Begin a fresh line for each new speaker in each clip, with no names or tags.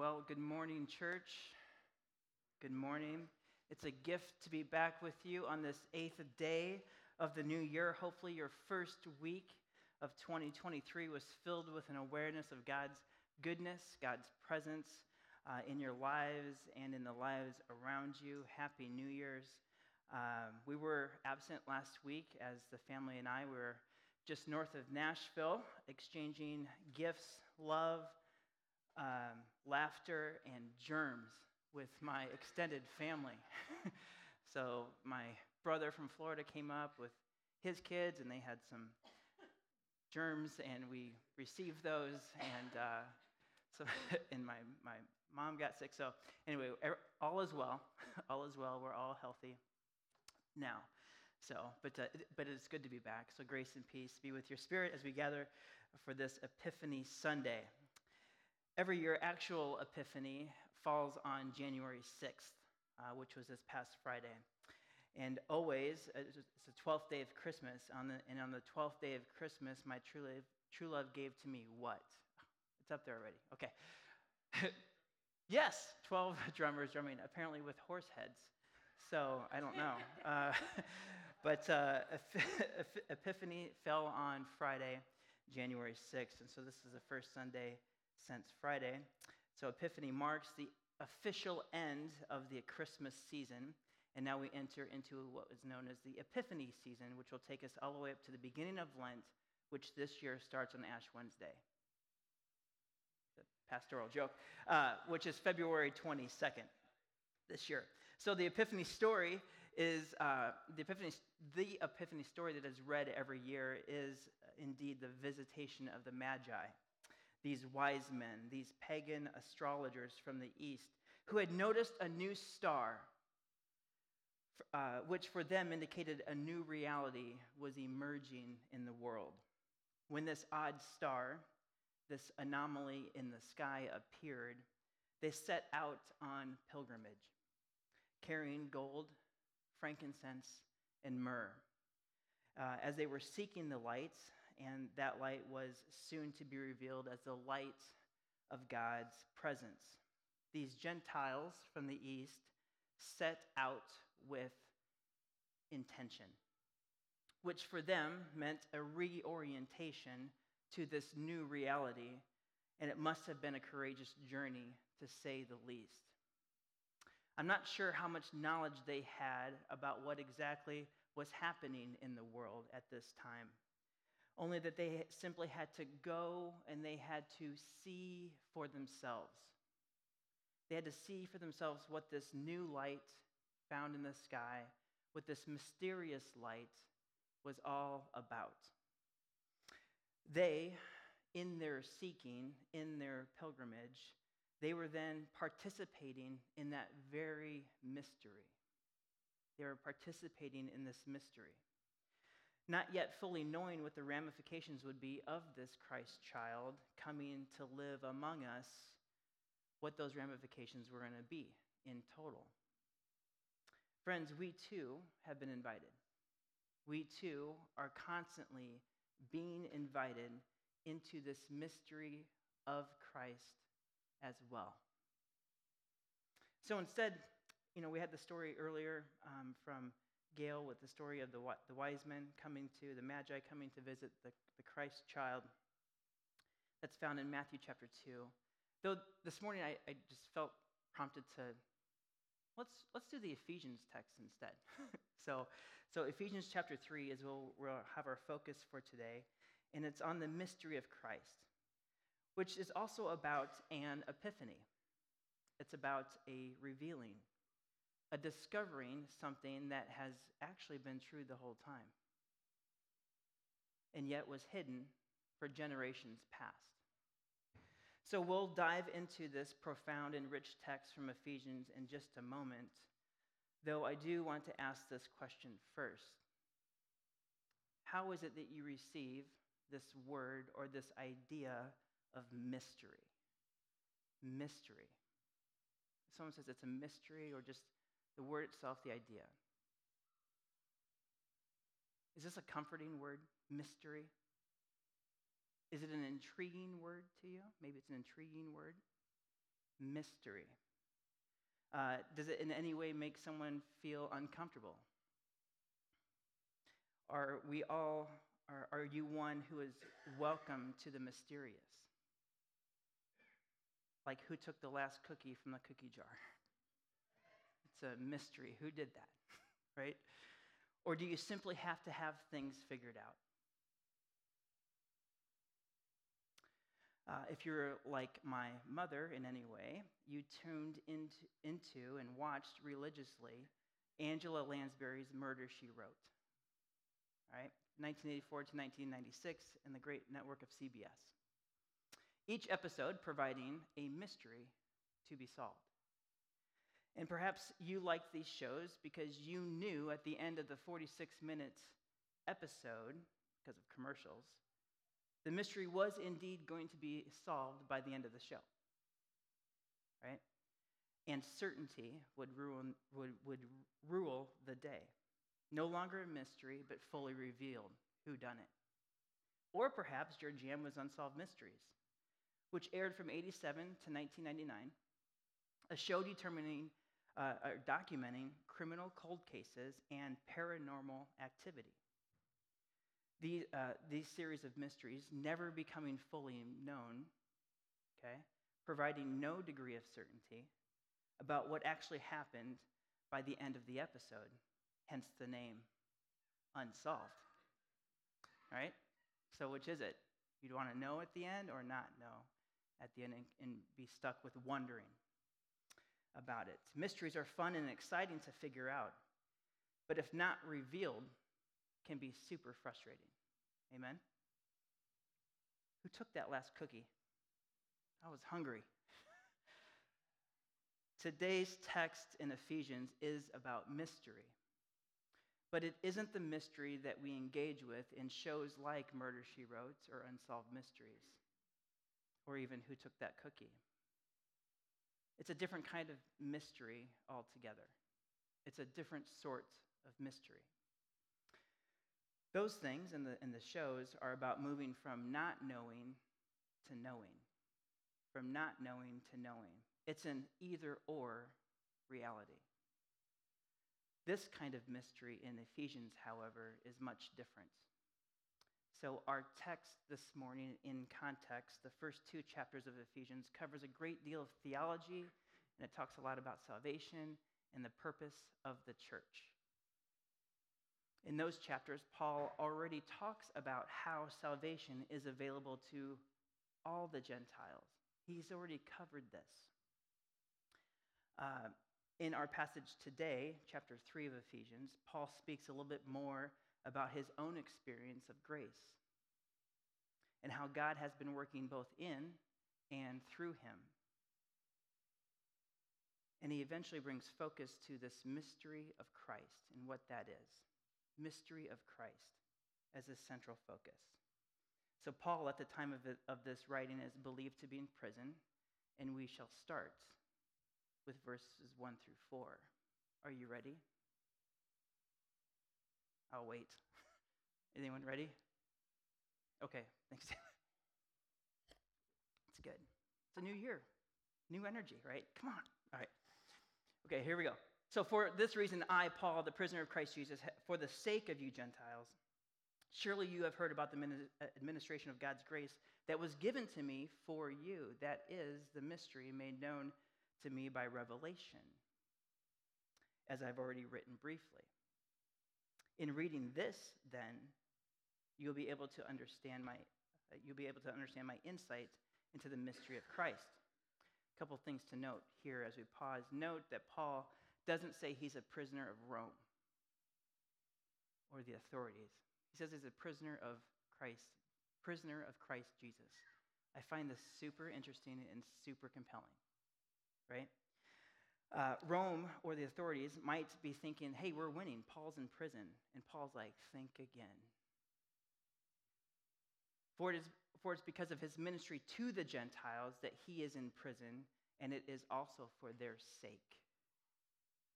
Well, good morning, church. Good morning. It's a gift to be back with you on this eighth day of the new year. Hopefully, your first week of 2023 was filled with an awareness of God's goodness, God's presence uh, in your lives and in the lives around you. Happy New Year's. Um, we were absent last week as the family and I were just north of Nashville exchanging gifts, love, um, laughter, and germs with my extended family. so my brother from Florida came up with his kids, and they had some germs, and we received those, and uh, so and my my mom got sick. So anyway, all is well. all is well. We're all healthy now. So, but uh, but it's good to be back. So grace and peace be with your spirit as we gather for this Epiphany Sunday. Every year, actual Epiphany falls on January 6th, uh, which was this past Friday. And always, uh, it's the 12th day of Christmas. On the, and on the 12th day of Christmas, my true love, true love gave to me what? It's up there already. Okay. yes, 12 drummers drumming, apparently with horse heads. So I don't know. Uh, but uh, Epiphany fell on Friday, January 6th. And so this is the first Sunday since Friday. So Epiphany marks the official end of the Christmas season. And now we enter into what is known as the Epiphany season, which will take us all the way up to the beginning of Lent, which this year starts on Ash Wednesday. The pastoral joke, uh, which is February 22nd this year. So the Epiphany story is uh, the Epiphany. The Epiphany story that is read every year is indeed the visitation of the Magi these wise men, these pagan astrologers from the east, who had noticed a new star, uh, which for them indicated a new reality was emerging in the world. When this odd star, this anomaly in the sky appeared, they set out on pilgrimage, carrying gold, frankincense, and myrrh. Uh, as they were seeking the lights, and that light was soon to be revealed as the light of God's presence. These Gentiles from the east set out with intention, which for them meant a reorientation to this new reality, and it must have been a courageous journey to say the least. I'm not sure how much knowledge they had about what exactly was happening in the world at this time only that they simply had to go and they had to see for themselves. They had to see for themselves what this new light found in the sky, what this mysterious light was all about. They, in their seeking, in their pilgrimage, they were then participating in that very mystery. They were participating in this mystery not yet fully knowing what the ramifications would be of this Christ child coming to live among us, what those ramifications were going to be in total. Friends, we too have been invited. We too are constantly being invited into this mystery of Christ as well. So instead, you know, we had the story earlier um, from Gail with the story of the, the wise men coming to, the Magi coming to visit the, the Christ child. That's found in Matthew chapter 2. Though this morning I, I just felt prompted to let's let's do the Ephesians text instead. so so Ephesians chapter 3 is we'll, we'll have our focus for today, and it's on the mystery of Christ, which is also about an epiphany. It's about a revealing a discovering something that has actually been true the whole time and yet was hidden for generations past. So we'll dive into this profound and rich text from Ephesians in just a moment, though I do want to ask this question first. How is it that you receive this word or this idea of mystery? Mystery. Someone says it's a mystery or just the word itself, the idea. Is this a comforting word? Mystery? Is it an intriguing word to you? Maybe it's an intriguing word. mystery. Uh, does it in any way make someone feel uncomfortable? Are we all, are, are you one who is welcome to the mysterious? Like, who took the last cookie from the cookie jar? It's a mystery. Who did that? right? Or do you simply have to have things figured out? Uh, if you're like my mother in any way, you tuned into, into and watched religiously Angela Lansbury's Murder, She Wrote. All right, 1984 to 1996 in the great network of CBS. Each episode providing a mystery to be solved. And perhaps you liked these shows because you knew at the end of the 46 minute episode, because of commercials, the mystery was indeed going to be solved by the end of the show. Right? And certainty would, ruin, would, would rule the day. No longer a mystery, but fully revealed who done it. Or perhaps your jam was Unsolved Mysteries, which aired from 87 to 1999, a show determining, uh, documenting criminal cold cases and paranormal activity. These, uh, these series of mysteries never becoming fully known, okay, providing no degree of certainty about what actually happened by the end of the episode, hence the name Unsolved. Right? So, which is it? You'd want to know at the end or not know at the end and, and be stuck with wondering about it. Mysteries are fun and exciting to figure out, but if not revealed, can be super frustrating. Amen? Who took that last cookie? I was hungry. Today's text in Ephesians is about mystery. But it isn't the mystery that we engage with in shows like Murder, She Wrote or Unsolved Mysteries, or even Who Took That Cookie. It's a different kind of mystery altogether. It's a different sort of mystery. Those things in the, in the shows are about moving from not knowing to knowing, from not knowing to knowing. It's an either or reality. This kind of mystery in Ephesians, however, is much different. So, our text this morning, in context, the first two chapters of Ephesians, covers a great deal of theology, and it talks a lot about salvation and the purpose of the church. In those chapters, Paul already talks about how salvation is available to all the Gentiles. He's already covered this. Uh, in our passage today, chapter 3 of Ephesians, Paul speaks a little bit more about his own experience of grace and how God has been working both in and through him. And he eventually brings focus to this mystery of Christ and what that is mystery of Christ as a central focus. So, Paul, at the time of, of this writing, is believed to be in prison, and we shall start with verses 1 through 4. Are you ready? I'll wait. Anyone ready? Okay, thanks. it's good. It's a new year, new energy, right? Come on. All right. Okay, here we go. So, for this reason, I, Paul, the prisoner of Christ Jesus, for the sake of you Gentiles, surely you have heard about the uh, administration of God's grace that was given to me for you. That is the mystery made known to me by revelation, as I've already written briefly. In reading this, then, you'll be able to understand my uh, you'll be able to understand my insight into the mystery of Christ. A couple things to note here as we pause. Note that Paul doesn't say he's a prisoner of Rome or the authorities. He says he's a prisoner of Christ, prisoner of Christ Jesus. I find this super interesting and super compelling, right? Uh, Rome or the authorities might be thinking, hey, we're winning. Paul's in prison. And Paul's like, think again. For it, is, for it's because of his ministry to the Gentiles that he is in prison, and it is also for their sake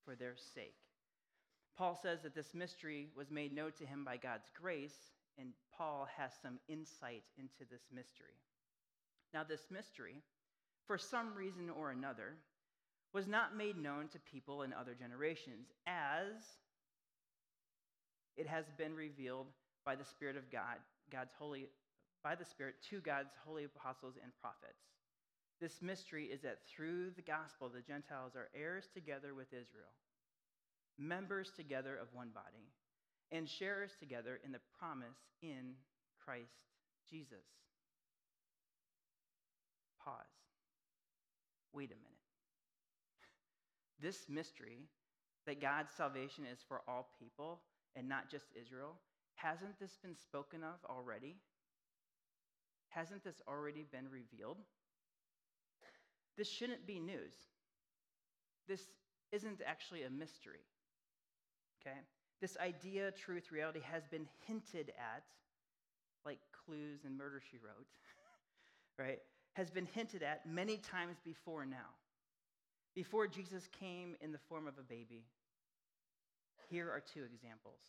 for their sake. Paul says that this mystery was made known to him by God's grace, and Paul has some insight into this mystery. Now, this mystery for some reason or another, was not made known to people in other generations, as it has been revealed by the Spirit of God, God's holy, by the Spirit to God's holy apostles and prophets. This mystery is that through the gospel, the Gentiles are heirs together with Israel, members together of one body, and sharers together in the promise in Christ Jesus. Pause. Wait a minute. This mystery that God's salvation is for all people and not just Israel, hasn't this been spoken of already? Hasn't this already been revealed? This shouldn't be news. This isn't actually a mystery. Okay? This idea, truth, reality has been hinted at, like clues in Murder She Wrote, right? Has been hinted at many times before now. Before Jesus came in the form of a baby. Here are two examples.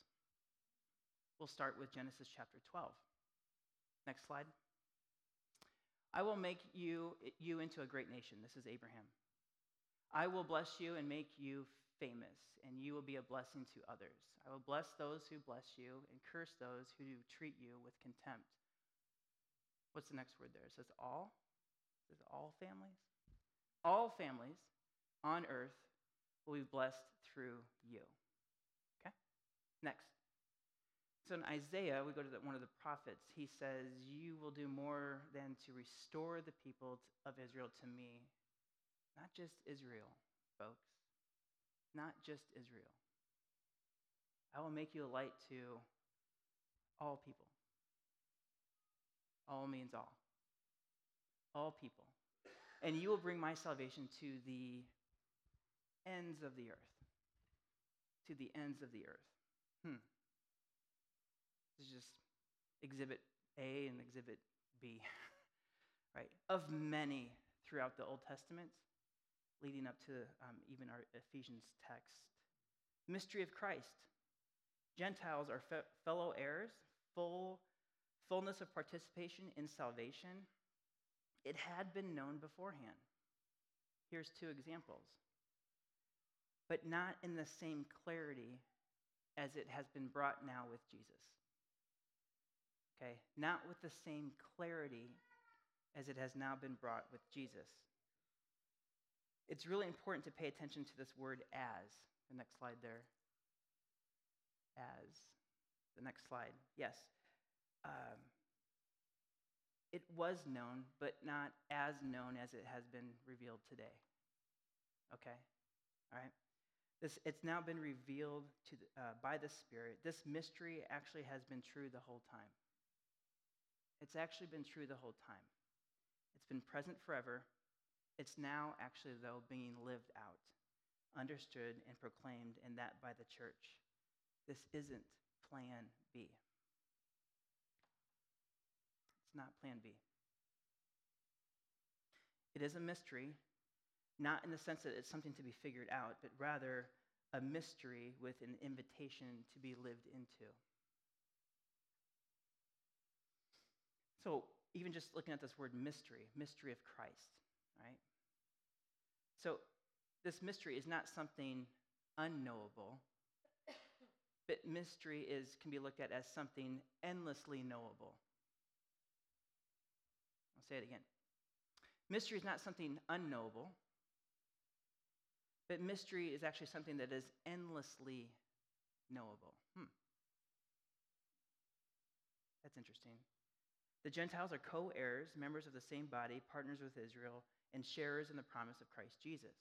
We'll start with Genesis chapter 12. Next slide. I will make you, you into a great nation. This is Abraham. I will bless you and make you famous, and you will be a blessing to others. I will bless those who bless you and curse those who treat you with contempt. What's the next word there? It says all. It says all families. All families on earth will be blessed through you. Okay? Next. So in Isaiah, we go to the, one of the prophets. He says, You will do more than to restore the people of Israel to me. Not just Israel, folks. Not just Israel. I will make you a light to all people. All means all. All people. And you will bring my salvation to the ends of the earth. To the ends of the earth. Hmm. This is just exhibit A and exhibit B, right? Of many throughout the Old Testament, leading up to um, even our Ephesians text. Mystery of Christ. Gentiles are fe- fellow heirs, full fullness of participation in salvation. It had been known beforehand. Here's two examples. But not in the same clarity as it has been brought now with Jesus okay? Not with the same clarity as it has now been brought with Jesus. It's really important to pay attention to this word as. The next slide there. As. The next slide. Yes. Um, it was known, but not as known as it has been revealed today. Okay? All right? This, it's now been revealed to the, uh, by the Spirit. This mystery actually has been true the whole time. It's actually been true the whole time. It's been present forever. It's now actually, though, being lived out, understood, and proclaimed, and that by the church. This isn't plan B. It's not plan B. It is a mystery, not in the sense that it's something to be figured out, but rather a mystery with an invitation to be lived into. So, even just looking at this word mystery, mystery of Christ, right? So, this mystery is not something unknowable, but mystery is can be looked at as something endlessly knowable. I'll say it again. Mystery is not something unknowable, but mystery is actually something that is endlessly knowable. Hmm. That's interesting. The Gentiles are co heirs, members of the same body, partners with Israel, and sharers in the promise of Christ Jesus.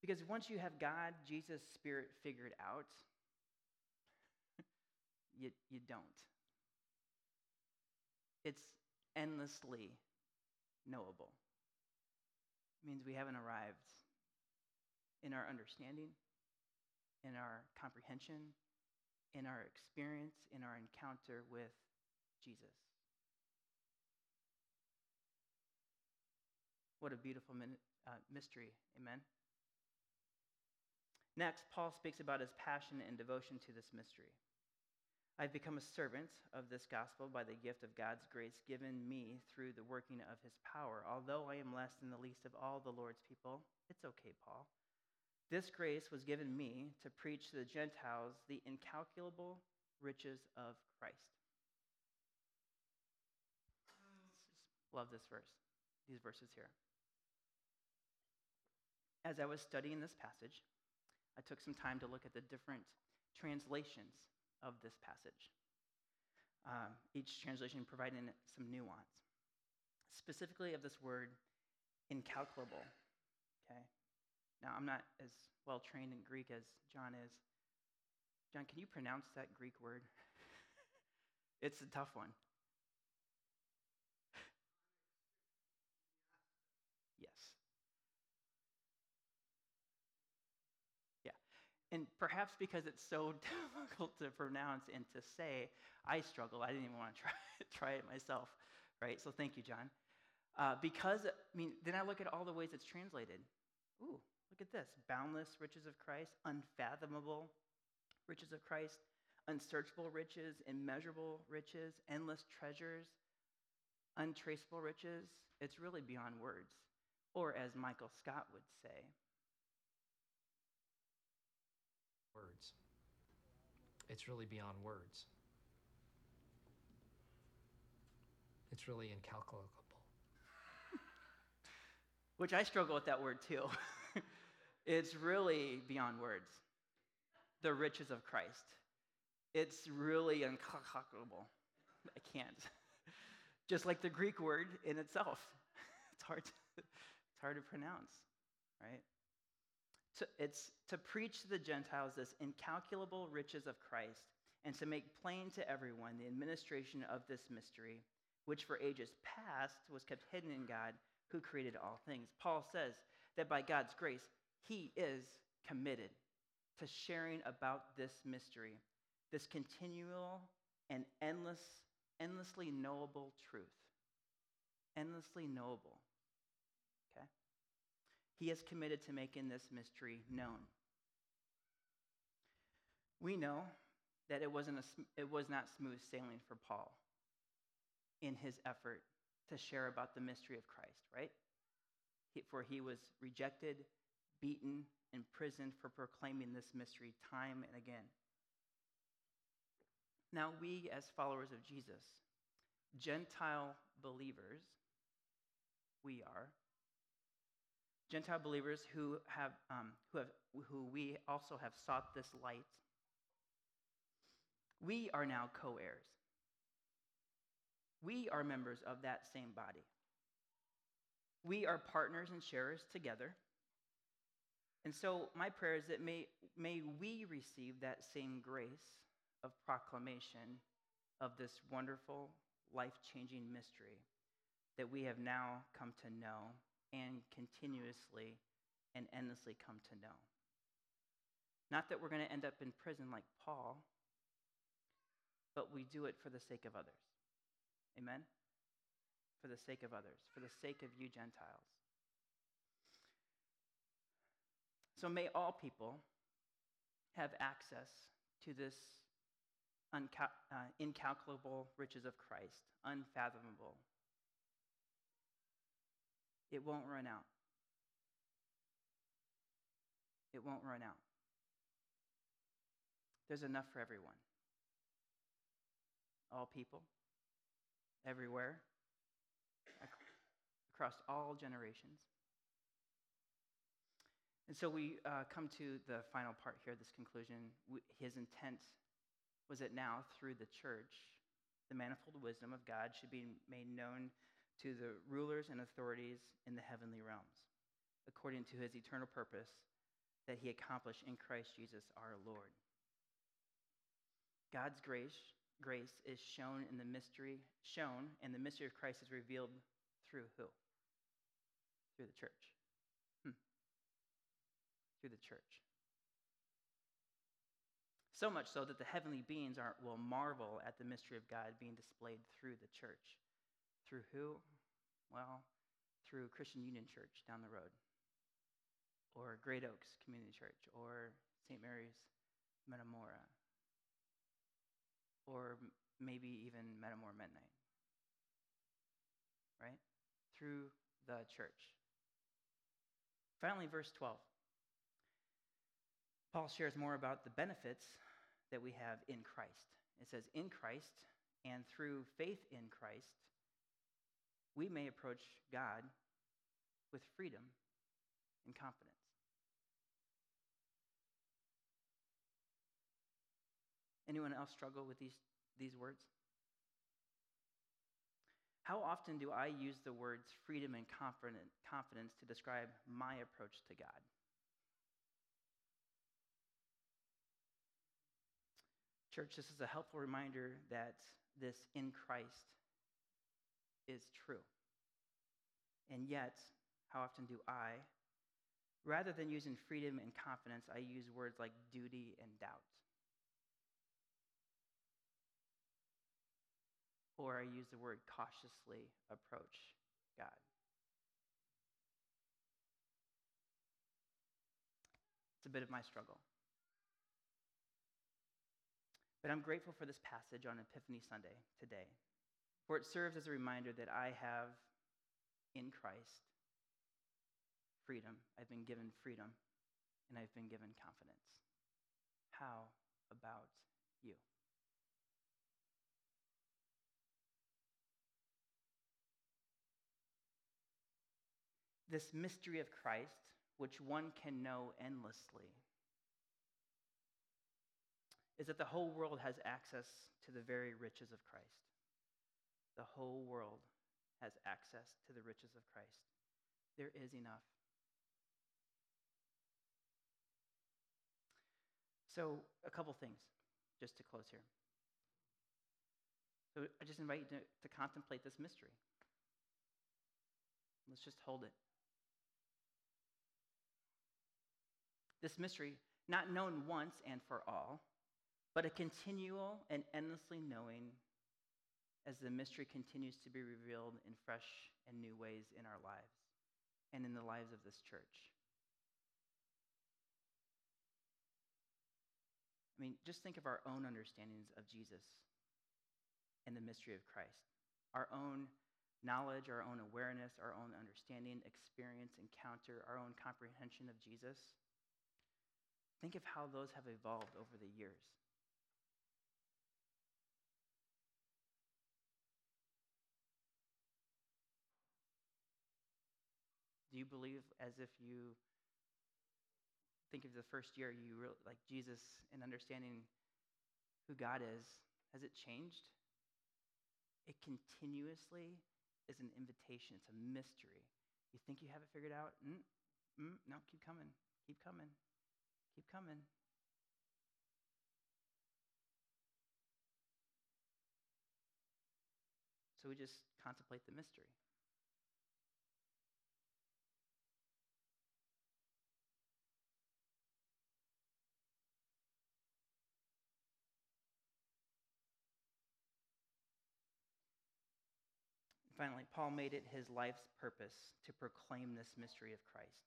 Because once you have God, Jesus, Spirit figured out, you, you don't. It's endlessly knowable. Means we haven't arrived in our understanding, in our comprehension, in our experience, in our encounter with Jesus. What a beautiful min- uh, mystery. Amen. Next, Paul speaks about his passion and devotion to this mystery. I've become a servant of this gospel by the gift of God's grace given me through the working of his power. Although I am less than the least of all the Lord's people, it's okay, Paul. This grace was given me to preach to the Gentiles the incalculable riches of Christ. Love this verse, these verses here. As I was studying this passage, I took some time to look at the different translations of this passage, um, each translation providing some nuance, specifically of this word incalculable. Okay? Now, I'm not as well trained in Greek as John is. John, can you pronounce that Greek word? it's a tough one. And perhaps because it's so difficult to pronounce and to say, I struggle. I didn't even want to try, try it myself, right? So thank you, John. Uh, because, I mean, then I look at all the ways it's translated. Ooh, look at this boundless riches of Christ, unfathomable riches of Christ, unsearchable riches, immeasurable riches, endless treasures, untraceable riches. It's really beyond words. Or, as Michael Scott would say,
words. It's really beyond words. It's really incalculable.
Which I struggle with that word too. it's really beyond words. The riches of Christ. It's really incalculable. I can't. Just like the Greek word in itself. It's hard to, it's hard to pronounce, right? To, it's to preach to the Gentiles this incalculable riches of Christ and to make plain to everyone the administration of this mystery, which for ages past was kept hidden in God who created all things. Paul says that by God's grace, he is committed to sharing about this mystery, this continual and endless, endlessly knowable truth. Endlessly knowable. He is committed to making this mystery known. We know that it, wasn't a, it was not smooth sailing for Paul in his effort to share about the mystery of Christ, right? For he was rejected, beaten, imprisoned for proclaiming this mystery time and again. Now, we, as followers of Jesus, Gentile believers, we are, Gentile believers who have, um, who have, who we also have sought this light, we are now co-heirs. We are members of that same body. We are partners and sharers together. And so my prayer is that may, may we receive that same grace of proclamation of this wonderful, life-changing mystery that we have now come to know and continuously and endlessly come to know. Not that we're going to end up in prison like Paul, but we do it for the sake of others. Amen? For the sake of others, for the sake of you Gentiles. So may all people have access to this uncal- uh, incalculable riches of Christ, unfathomable, it won't run out. It won't run out. There's enough for everyone. All people, everywhere, across all generations. And so we uh, come to the final part here, this conclusion. His intent was that now, through the church, the manifold wisdom of God should be made known to the rulers and authorities in the heavenly realms, according to his eternal purpose that he accomplished in Christ Jesus our Lord. God's grace, grace is shown in the mystery, shown, and the mystery of Christ is revealed through who? Through the church. Hmm. Through the church. So much so that the heavenly beings are, will marvel at the mystery of God being displayed through the church. Through who? Well, through Christian Union Church down the road, or Great Oaks Community Church, or St. Mary's Metamora, or maybe even Metamora Mennonite. Right? Through the church. Finally, verse 12. Paul shares more about the benefits that we have in Christ. It says, In Christ and through faith in Christ, we may approach God with freedom and confidence. Anyone else struggle with these, these words? How often do I use the words freedom and confidence to describe my approach to God? Church, this is a helpful reminder that this in Christ is true. And yet, how often do I, rather than using freedom and confidence, I use words like duty and doubt? Or I use the word cautiously approach God. It's a bit of my struggle. But I'm grateful for this passage on Epiphany Sunday today, for it serves as a reminder that I have in Christ freedom. I've been given freedom, and I've been given confidence. How about you? This mystery of Christ, which one can know endlessly, is that the whole world has access to the very riches of Christ. The whole world has access to the riches of Christ. There is enough. So, a couple things just to close here. So, I just invite you to, to contemplate this mystery. Let's just hold it. This mystery, not known once and for all, but a continual and endlessly knowing as the mystery continues to be revealed in fresh and new ways in our lives and in the lives of this church. I mean, just think of our own understandings of Jesus and the mystery of Christ, our own knowledge, our own awareness, our own understanding, experience, encounter, our own comprehension of Jesus. Think of how those have evolved over the years. You believe as if you think of the first year you re- like Jesus and understanding who God is? Has it changed? It continuously is an invitation. It's a mystery. You think you have it figured out? Mm, mm, no, keep coming. Keep coming. Keep coming. So we just contemplate the mystery. Finally, Paul made it his life's purpose to proclaim this mystery of Christ.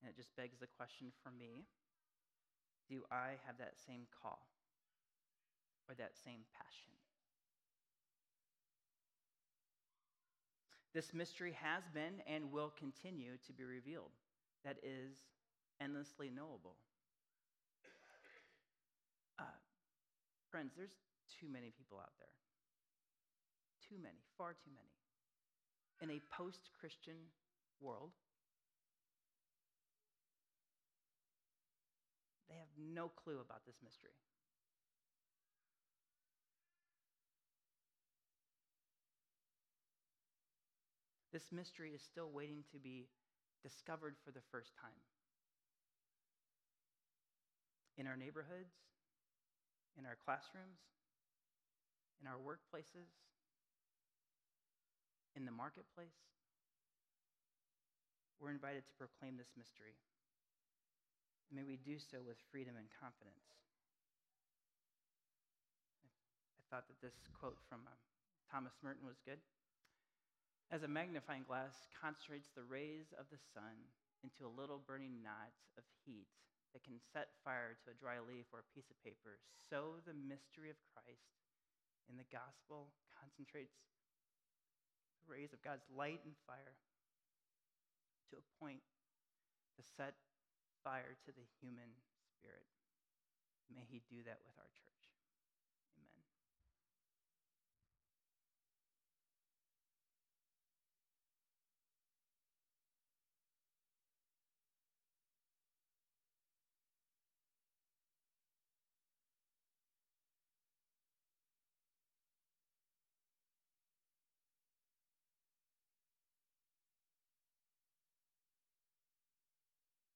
And it just begs the question for me do I have that same call or that same passion? This mystery has been and will continue to be revealed, that is endlessly knowable. Uh, friends, there's too many people out there. Too many, far too many. In a post Christian world, they have no clue about this mystery. This mystery is still waiting to be discovered for the first time. In our neighborhoods, in our classrooms, in our workplaces, in the marketplace. We're invited to proclaim this mystery. May we do so with freedom and confidence. I thought that this quote from um, Thomas Merton was good. As a magnifying glass concentrates the rays of the sun into a little burning knot of heat that can set fire to a dry leaf or a piece of paper, so the mystery of Christ in the gospel concentrates rays of God's light and fire to a point to set fire to the human spirit. May He do that with our church.